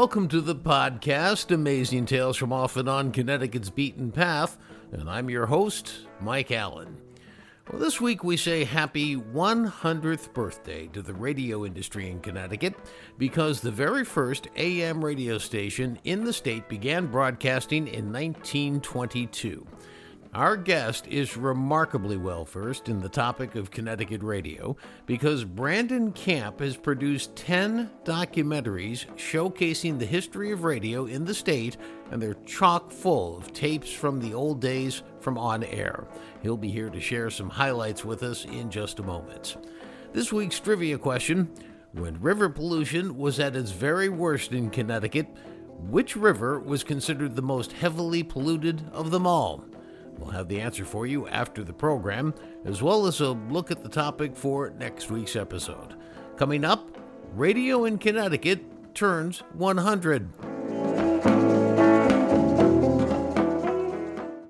Welcome to the podcast, Amazing Tales from Off and On Connecticut's Beaten Path, and I'm your host, Mike Allen. Well, this week we say happy 100th birthday to the radio industry in Connecticut because the very first AM radio station in the state began broadcasting in 1922. Our guest is remarkably well versed in the topic of Connecticut radio because Brandon Camp has produced 10 documentaries showcasing the history of radio in the state, and they're chock full of tapes from the old days from on air. He'll be here to share some highlights with us in just a moment. This week's trivia question When river pollution was at its very worst in Connecticut, which river was considered the most heavily polluted of them all? We'll have the answer for you after the program, as well as a look at the topic for next week's episode. Coming up, Radio in Connecticut turns 100.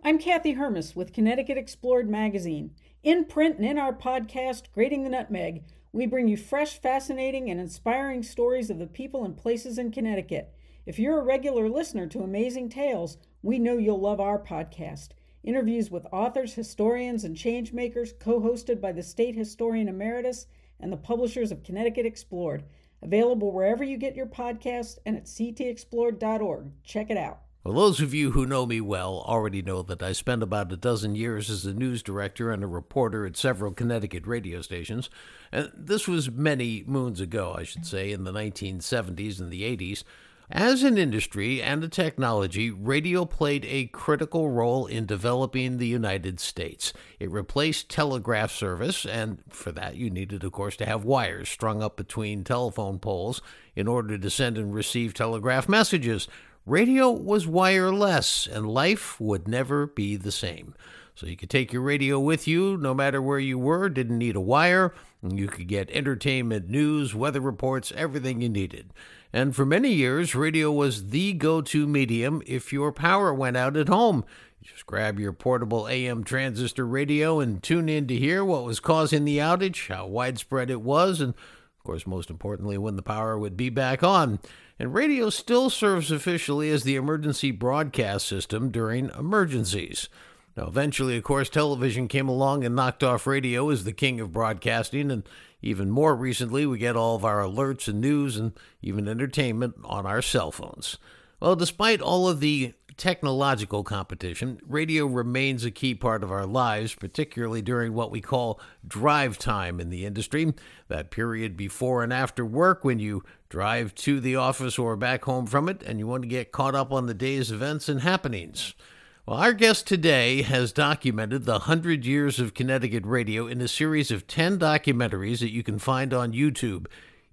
I'm Kathy Hermes with Connecticut Explored magazine. In print and in our podcast, Grating the Nutmeg, we bring you fresh, fascinating, and inspiring stories of the people and places in Connecticut. If you're a regular listener to Amazing Tales, we know you'll love our podcast interviews with authors, historians, and changemakers, co hosted by the State Historian Emeritus and the publishers of Connecticut Explored. Available wherever you get your podcasts and at ctexplored.org. Check it out. Well, those of you who know me well already know that I spent about a dozen years as a news director and a reporter at several Connecticut radio stations. And this was many moons ago, I should say, in the 1970s and the 80s. As an industry and a technology, radio played a critical role in developing the United States. It replaced telegraph service, and for that, you needed, of course, to have wires strung up between telephone poles in order to send and receive telegraph messages. Radio was wireless, and life would never be the same. So you could take your radio with you no matter where you were, didn't need a wire. You could get entertainment, news, weather reports, everything you needed. And for many years, radio was the go to medium if your power went out at home. You just grab your portable AM transistor radio and tune in to hear what was causing the outage, how widespread it was, and of course, most importantly, when the power would be back on. And radio still serves officially as the emergency broadcast system during emergencies. Now, eventually, of course, television came along and knocked off radio as the king of broadcasting, and even more recently, we get all of our alerts and news and even entertainment on our cell phones. Well, despite all of the technological competition, radio remains a key part of our lives, particularly during what we call drive time in the industry, that period before and after work when you drive to the office or back home from it and you want to get caught up on the day's events and happenings. Well, our guest today has documented the 100 years of Connecticut radio in a series of 10 documentaries that you can find on YouTube.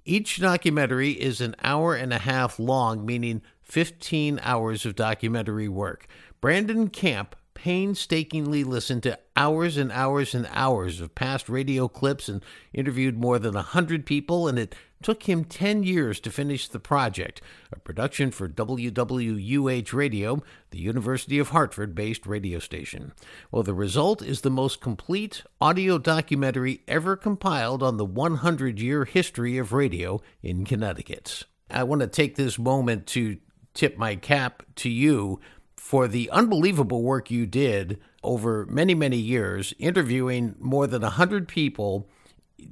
Each documentary is an hour and a half long, meaning 15 hours of documentary work. Brandon Camp painstakingly listened to hours and hours and hours of past radio clips and interviewed more than 100 people, and it took him 10 years to finish the project, a production for WWUH Radio, the University of Hartford based radio station. Well, the result is the most complete audio documentary ever compiled on the 100 year history of radio in Connecticut. I want to take this moment to tip my cap to you for the unbelievable work you did over many, many years, interviewing more than 100 people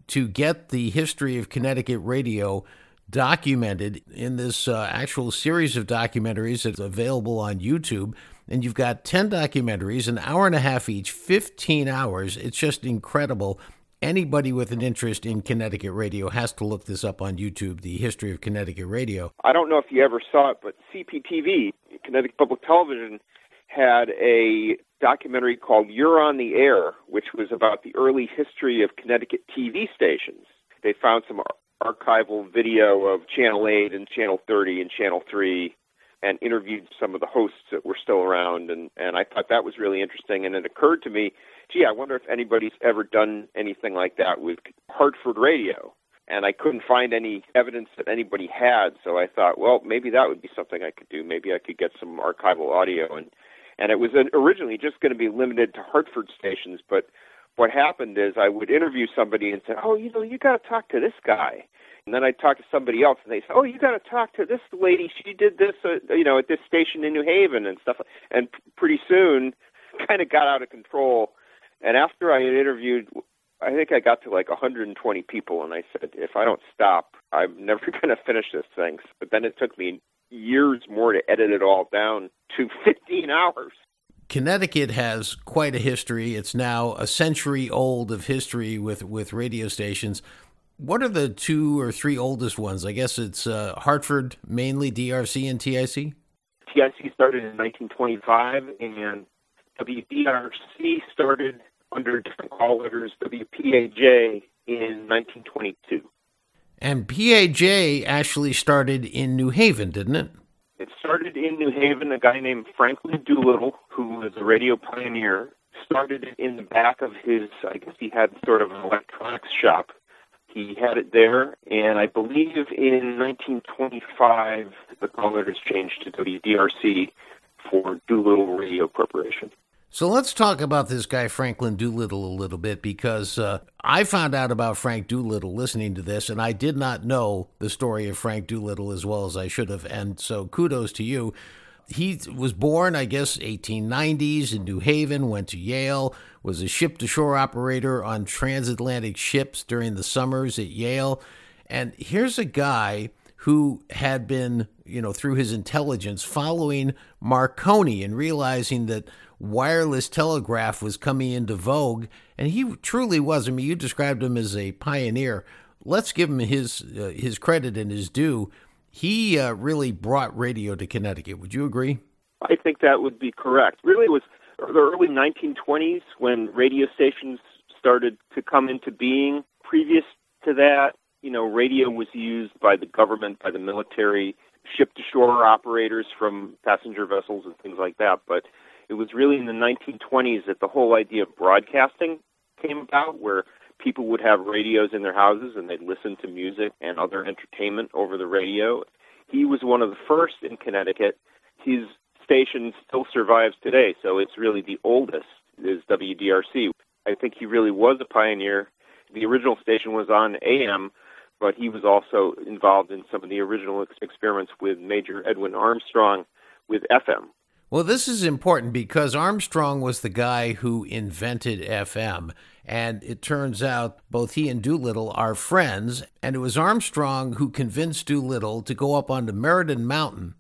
to get the history of Connecticut radio documented in this uh, actual series of documentaries that's available on YouTube. And you've got 10 documentaries, an hour and a half each, 15 hours. It's just incredible. Anybody with an interest in Connecticut radio has to look this up on YouTube, the history of Connecticut radio. I don't know if you ever saw it, but CPTV, Connecticut Public Television, had a documentary called You're on the Air, which was about the early history of Connecticut TV stations. They found some archival video of Channel 8 and Channel 30 and Channel 3 and interviewed some of the hosts that were still around and and I thought that was really interesting and it occurred to me, gee, I wonder if anybody's ever done anything like that with Hartford radio. And I couldn't find any evidence that anybody had, so I thought, well, maybe that would be something I could do. Maybe I could get some archival audio and and it was originally just going to be limited to Hartford stations. But what happened is I would interview somebody and say, "Oh, you know, you got to talk to this guy. And then I talked to somebody else, and they said, "Oh, you got to talk to this lady. She did this, uh, you know, at this station in New Haven and stuff." And p- pretty soon, kind of got out of control. And after I had interviewed, I think I got to like 120 people, and I said, "If I don't stop, I'm never going to finish this thing." But then it took me years more to edit it all down to 15 hours. Connecticut has quite a history. It's now a century old of history with, with radio stations. What are the two or three oldest ones? I guess it's uh, Hartford, mainly DRC and TIC. TIC started in 1925, and WDRC started under different call letters, WPAJ, in 1922. And PAJ actually started in New Haven, didn't it? It started in New Haven. A guy named Franklin Doolittle, who was a radio pioneer, started it in the back of his, I guess he had sort of an electronics shop. He had it there, and I believe in 1925 the call letters changed to WDRC for Doolittle Radio Corporation. So let's talk about this guy, Franklin Doolittle, a little bit because uh, I found out about Frank Doolittle listening to this, and I did not know the story of Frank Doolittle as well as I should have. And so kudos to you. He was born, I guess, 1890s in New Haven, went to Yale, was a ship to shore operator on transatlantic ships during the summers at Yale. And here's a guy who had been, you know, through his intelligence following Marconi and realizing that wireless telegraph was coming into vogue, and he truly was. I mean, you described him as a pioneer. Let's give him his uh, his credit and his due. He uh, really brought radio to Connecticut. Would you agree? I think that would be correct. Really, it was the early 1920s when radio stations started to come into being. Previous to that, you know, radio was used by the government, by the military, ship to shore operators from passenger vessels and things like that. But it was really in the 1920s that the whole idea of broadcasting came about, where people would have radios in their houses and they'd listen to music and other entertainment over the radio. He was one of the first in Connecticut. His station still survives today, so it's really the oldest is WDRC. I think he really was a pioneer. The original station was on AM, but he was also involved in some of the original experiments with Major Edwin Armstrong with FM. Well, this is important because Armstrong was the guy who invented FM. And it turns out both he and Doolittle are friends. And it was Armstrong who convinced Doolittle to go up onto Meriden Mountain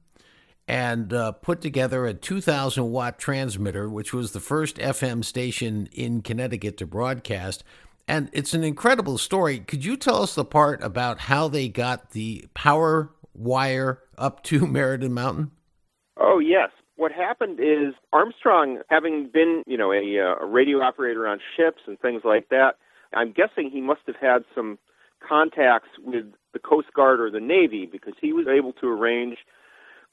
and uh, put together a 2,000 watt transmitter, which was the first FM station in Connecticut to broadcast. And it's an incredible story. Could you tell us the part about how they got the power wire up to Meriden Mountain? Oh, yes what happened is Armstrong, having been, you know, a, uh, a radio operator on ships and things like that, I'm guessing he must have had some contacts with the Coast Guard or the Navy because he was able to arrange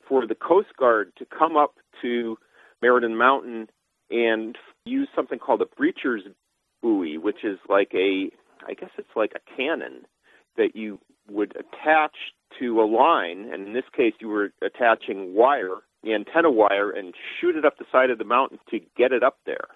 for the Coast Guard to come up to Meriden Mountain and use something called a breeches buoy, which is like a, I guess it's like a cannon that you would attach to a line, and in this case, you were attaching wire the antenna wire and shoot it up the side of the mountain to get it up there.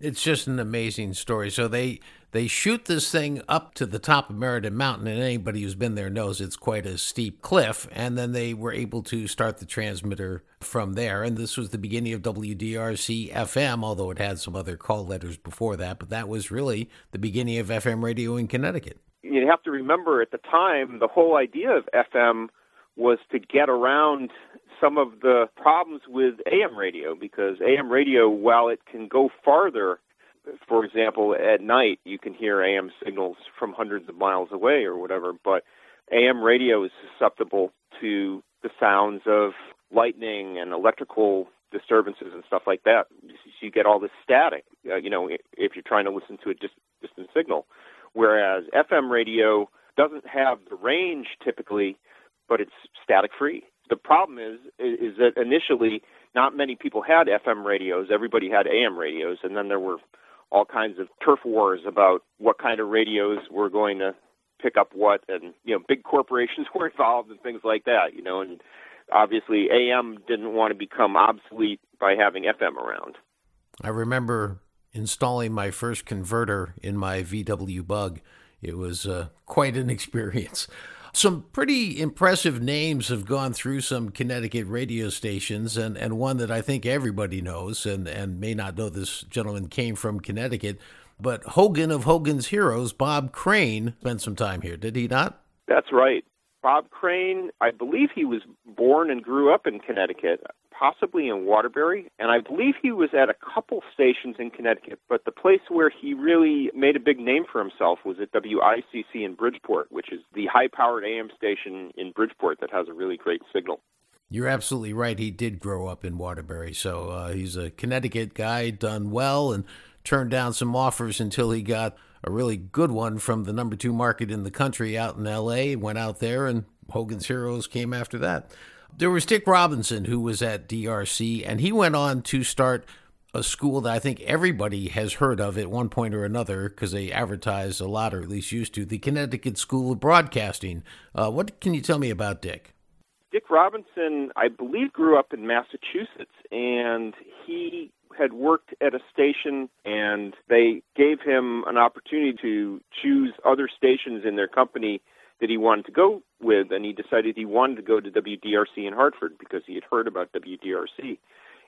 It's just an amazing story. So they they shoot this thing up to the top of Meriden Mountain, and anybody who's been there knows it's quite a steep cliff. And then they were able to start the transmitter from there. And this was the beginning of WDRC FM, although it had some other call letters before that. But that was really the beginning of FM radio in Connecticut. You have to remember at the time, the whole idea of FM was to get around some of the problems with AM radio because AM radio, while it can go farther, for example, at night you can hear AM signals from hundreds of miles away or whatever, but AM radio is susceptible to the sounds of lightning and electrical disturbances and stuff like that. You get all this static, uh, you know, if you're trying to listen to a dis- distant signal. Whereas FM radio doesn't have the range typically, but it's static free problem is is that initially not many people had FM radios. Everybody had AM radios, and then there were all kinds of turf wars about what kind of radios were going to pick up what, and you know, big corporations were involved and things like that. You know, and obviously AM didn't want to become obsolete by having FM around. I remember installing my first converter in my VW Bug. It was uh, quite an experience. Some pretty impressive names have gone through some Connecticut radio stations, and, and one that I think everybody knows and, and may not know this gentleman came from Connecticut. But Hogan of Hogan's Heroes, Bob Crane, spent some time here, did he not? That's right. Bob Crane, I believe he was born and grew up in Connecticut, possibly in Waterbury, and I believe he was at a couple stations in Connecticut, but the place where he really made a big name for himself was at WICC in Bridgeport, which is the high powered AM station in Bridgeport that has a really great signal. You're absolutely right. He did grow up in Waterbury, so uh, he's a Connecticut guy, done well, and turned down some offers until he got a really good one from the number two market in the country out in LA. Went out there, and Hogan's Heroes came after that. There was Dick Robinson, who was at DRC, and he went on to start a school that I think everybody has heard of at one point or another because they advertise a lot, or at least used to, the Connecticut School of Broadcasting. Uh, what can you tell me about Dick? Dick Robinson, I believe, grew up in Massachusetts, and he had worked at a station and they gave him an opportunity to choose other stations in their company that he wanted to go with, and he decided he wanted to go to WDRC in Hartford because he had heard about WDRC.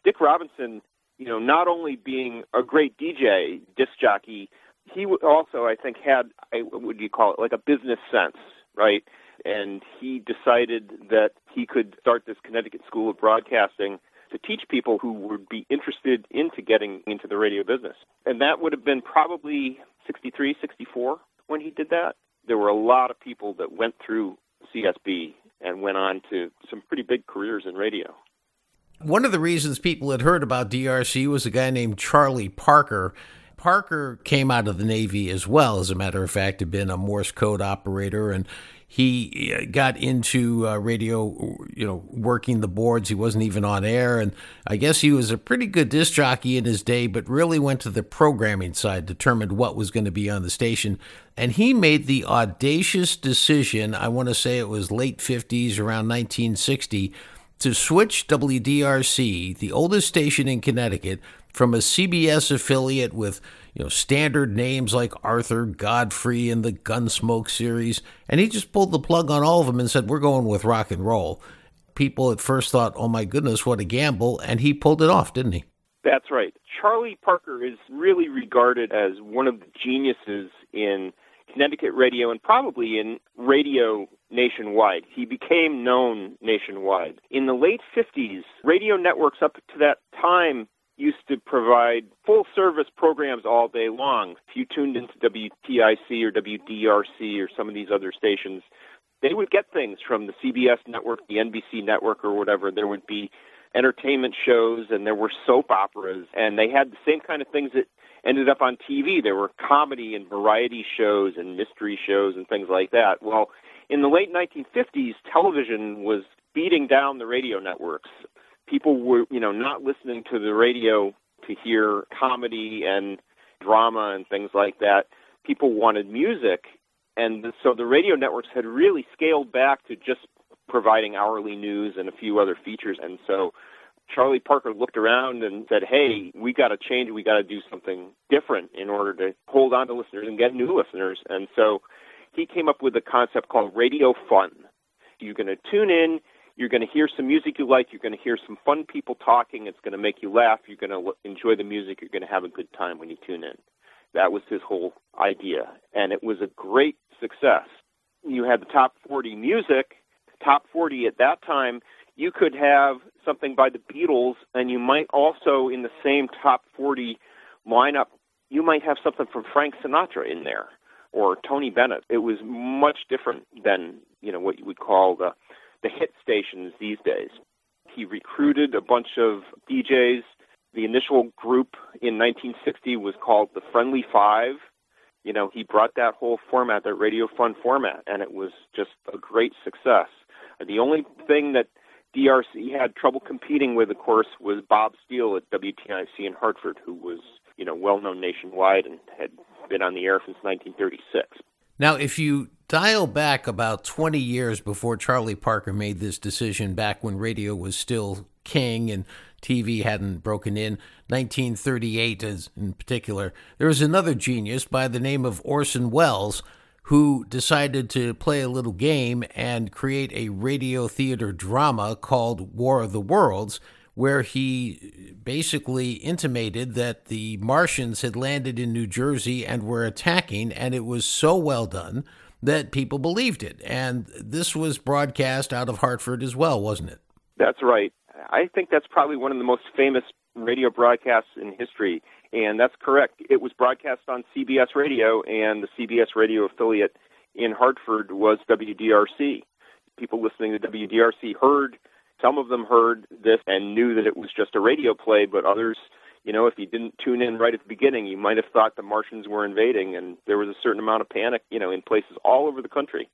Dick Robinson, you know, not only being a great DJ, disc jockey, he also, I think, had what would you call it, like a business sense, right? And he decided that he could start this Connecticut School of Broadcasting to teach people who would be interested into getting into the radio business. And that would have been probably 63, 64 when he did that. There were a lot of people that went through CSB and went on to some pretty big careers in radio. One of the reasons people had heard about DRC was a guy named Charlie Parker. Parker came out of the Navy as well, as a matter of fact, had been a Morse code operator, and he uh, got into uh, radio, you know, working the boards. He wasn't even on air. And I guess he was a pretty good disc jockey in his day, but really went to the programming side, determined what was going to be on the station. And he made the audacious decision, I want to say it was late 50s, around 1960, to switch WDRC, the oldest station in Connecticut, from a CBS affiliate with you know, standard names like Arthur Godfrey and the Gunsmoke series, and he just pulled the plug on all of them and said, "We're going with rock and roll." People at first thought, "Oh my goodness, what a gamble!" and he pulled it off, didn't he? That's right. Charlie Parker is really regarded as one of the geniuses in Connecticut radio and probably in radio nationwide. He became known nationwide. In the late 50s, radio networks up to that time used to provide full service programs all day long. If you tuned into WTIC or WDRC or some of these other stations, they would get things from the CBS network, the NBC network, or whatever. There would be entertainment shows and there were soap operas, and they had the same kind of things that ended up on TV. There were comedy and variety shows and mystery shows and things like that. Well, in the late 1950s, television was beating down the radio networks people were, you know, not listening to the radio to hear comedy and drama and things like that. People wanted music, and so the radio networks had really scaled back to just providing hourly news and a few other features. And so Charlie Parker looked around and said, "Hey, we got to change. We got to do something different in order to hold on to listeners and get new listeners." And so he came up with a concept called radio fun. You're going to tune in, you're going to hear some music you like. You're going to hear some fun people talking. It's going to make you laugh. You're going to enjoy the music. You're going to have a good time when you tune in. That was his whole idea. And it was a great success. You had the top 40 music. Top 40 at that time, you could have something by the Beatles, and you might also, in the same top 40 lineup, you might have something from Frank Sinatra in there or Tony Bennett. It was much different than, you know, what you would call the the hit stations these days. He recruited a bunch of DJs. The initial group in 1960 was called the Friendly Five. You know, he brought that whole format, that Radio Fun format, and it was just a great success. The only thing that DRC had trouble competing with, of course, was Bob Steele at WTIC in Hartford, who was, you know, well known nationwide and had been on the air since 1936. Now, if you dial back about 20 years before Charlie Parker made this decision, back when radio was still king and TV hadn't broken in, 1938 as in particular, there was another genius by the name of Orson Welles who decided to play a little game and create a radio theater drama called War of the Worlds, where he basically intimated that the Martians had landed in New Jersey and were attacking, and it was so well done that people believed it. And this was broadcast out of Hartford as well, wasn't it? That's right. I think that's probably one of the most famous radio broadcasts in history. And that's correct. It was broadcast on CBS Radio, and the CBS radio affiliate in Hartford was WDRC. People listening to WDRC heard, some of them heard this and knew that it was just a radio play, but others, you know, if you didn't tune in right at the beginning, you might have thought the Martians were invading, and there was a certain amount of panic, you know, in places all over the country.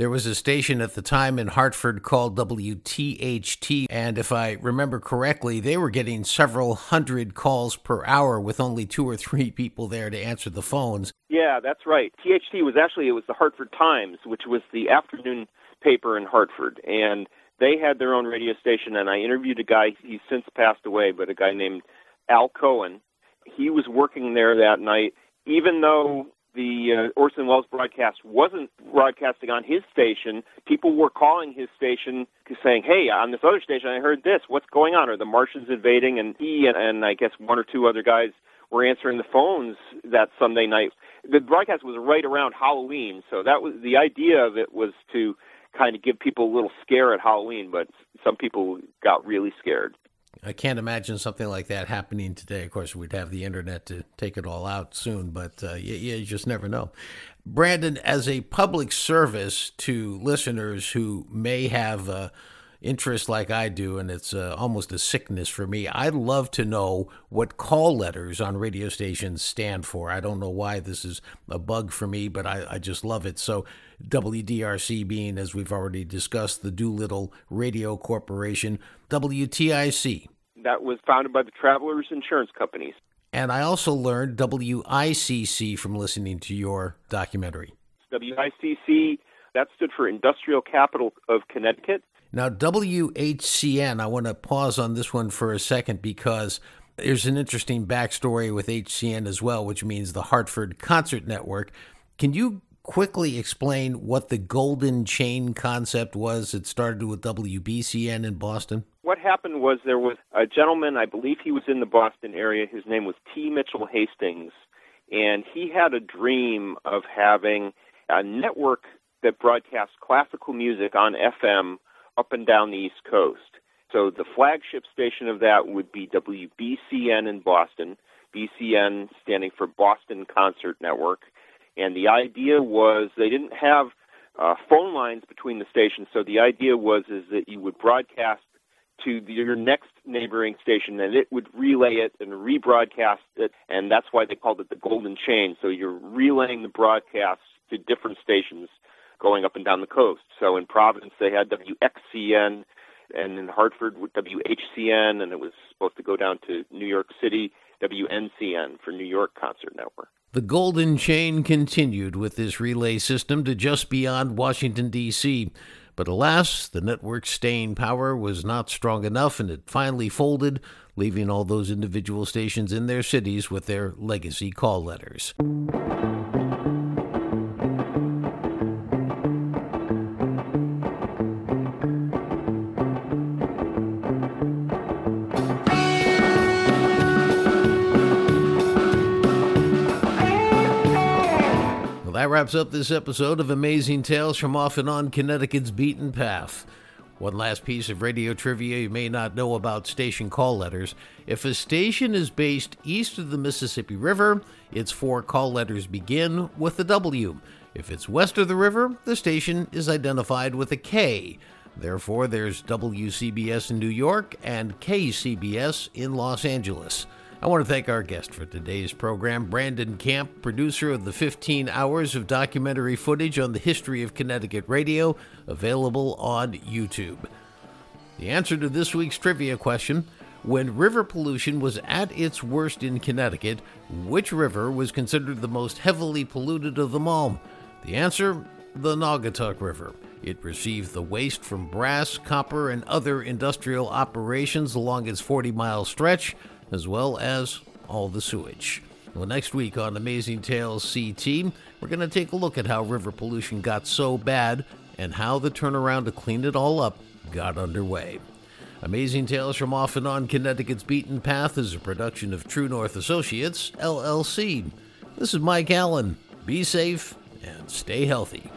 There was a station at the time in Hartford called WTHT, and if I remember correctly, they were getting several hundred calls per hour with only two or three people there to answer the phones. Yeah, that's right. THT was actually it was the Hartford Times, which was the afternoon paper in Hartford, and they had their own radio station. And I interviewed a guy; he's since passed away, but a guy named Al Cohen. He was working there that night, even though the uh, Orson Welles broadcast wasn't broadcasting on his station, people were calling his station saying, "Hey, on this other station, I heard this. What's going on? Are the Martians invading?" And he and, and I guess one or two other guys were answering the phones that Sunday night. The broadcast was right around Halloween, so that was the idea of it was to kind of give people a little scare at Halloween, but some people got really scared. I can't imagine something like that happening today. Of course, we'd have the internet to take it all out soon, but uh, you, you just never know. Brandon, as a public service to listeners who may have uh, interest like I do, and it's uh, almost a sickness for me, I'd love to know what call letters on radio stations stand for. I don't know why this is a bug for me, but I, I just love it. So, WDRC being, as we've already discussed, the Doolittle Radio Corporation, WTIC. That was founded by the Travelers Insurance Companies. And I also learned WICC from listening to your documentary. WICC, that stood for Industrial Capital of Connecticut. Now, WHCN, I want to pause on this one for a second because there's an interesting backstory with HCN as well, which means the Hartford Concert Network. Can you quickly explain what the golden chain concept was? It started with WBCN in Boston. What happened was there was a gentleman, I believe he was in the Boston area. His name was T. Mitchell Hastings, and he had a dream of having a network that broadcasts classical music on FM up and down the East Coast. So the flagship station of that would be WBCN in Boston, BCN standing for Boston Concert Network. And the idea was they didn't have uh, phone lines between the stations, so the idea was is that you would broadcast to the, your next neighboring station, and it would relay it and rebroadcast it, and that's why they called it the golden chain. So you're relaying the broadcasts to different stations going up and down the coast. So in Providence, they had WXCN, and in Hartford, WHCN, and it was supposed to go down to New York City, WNCN for New York Concert Network. The golden chain continued with this relay system to just beyond Washington, D.C. But alas, the network's staying power was not strong enough and it finally folded, leaving all those individual stations in their cities with their legacy call letters. Wraps up this episode of Amazing Tales from Off and On Connecticut's Beaten Path. One last piece of radio trivia you may not know about station call letters. If a station is based east of the Mississippi River, its four call letters begin with a W. If it's west of the river, the station is identified with a K. Therefore, there's WCBS in New York and KCBS in Los Angeles. I want to thank our guest for today's program, Brandon Camp, producer of the 15 hours of documentary footage on the history of Connecticut radio, available on YouTube. The answer to this week's trivia question when river pollution was at its worst in Connecticut, which river was considered the most heavily polluted of them all? The answer the Naugatuck River. It received the waste from brass, copper, and other industrial operations along its 40 mile stretch as well as all the sewage. Well, next week on Amazing Tales CT, we're going to take a look at how river pollution got so bad and how the turnaround to clean it all up got underway. Amazing Tales from Off and On Connecticut's Beaten Path is a production of True North Associates, LLC. This is Mike Allen. Be safe and stay healthy.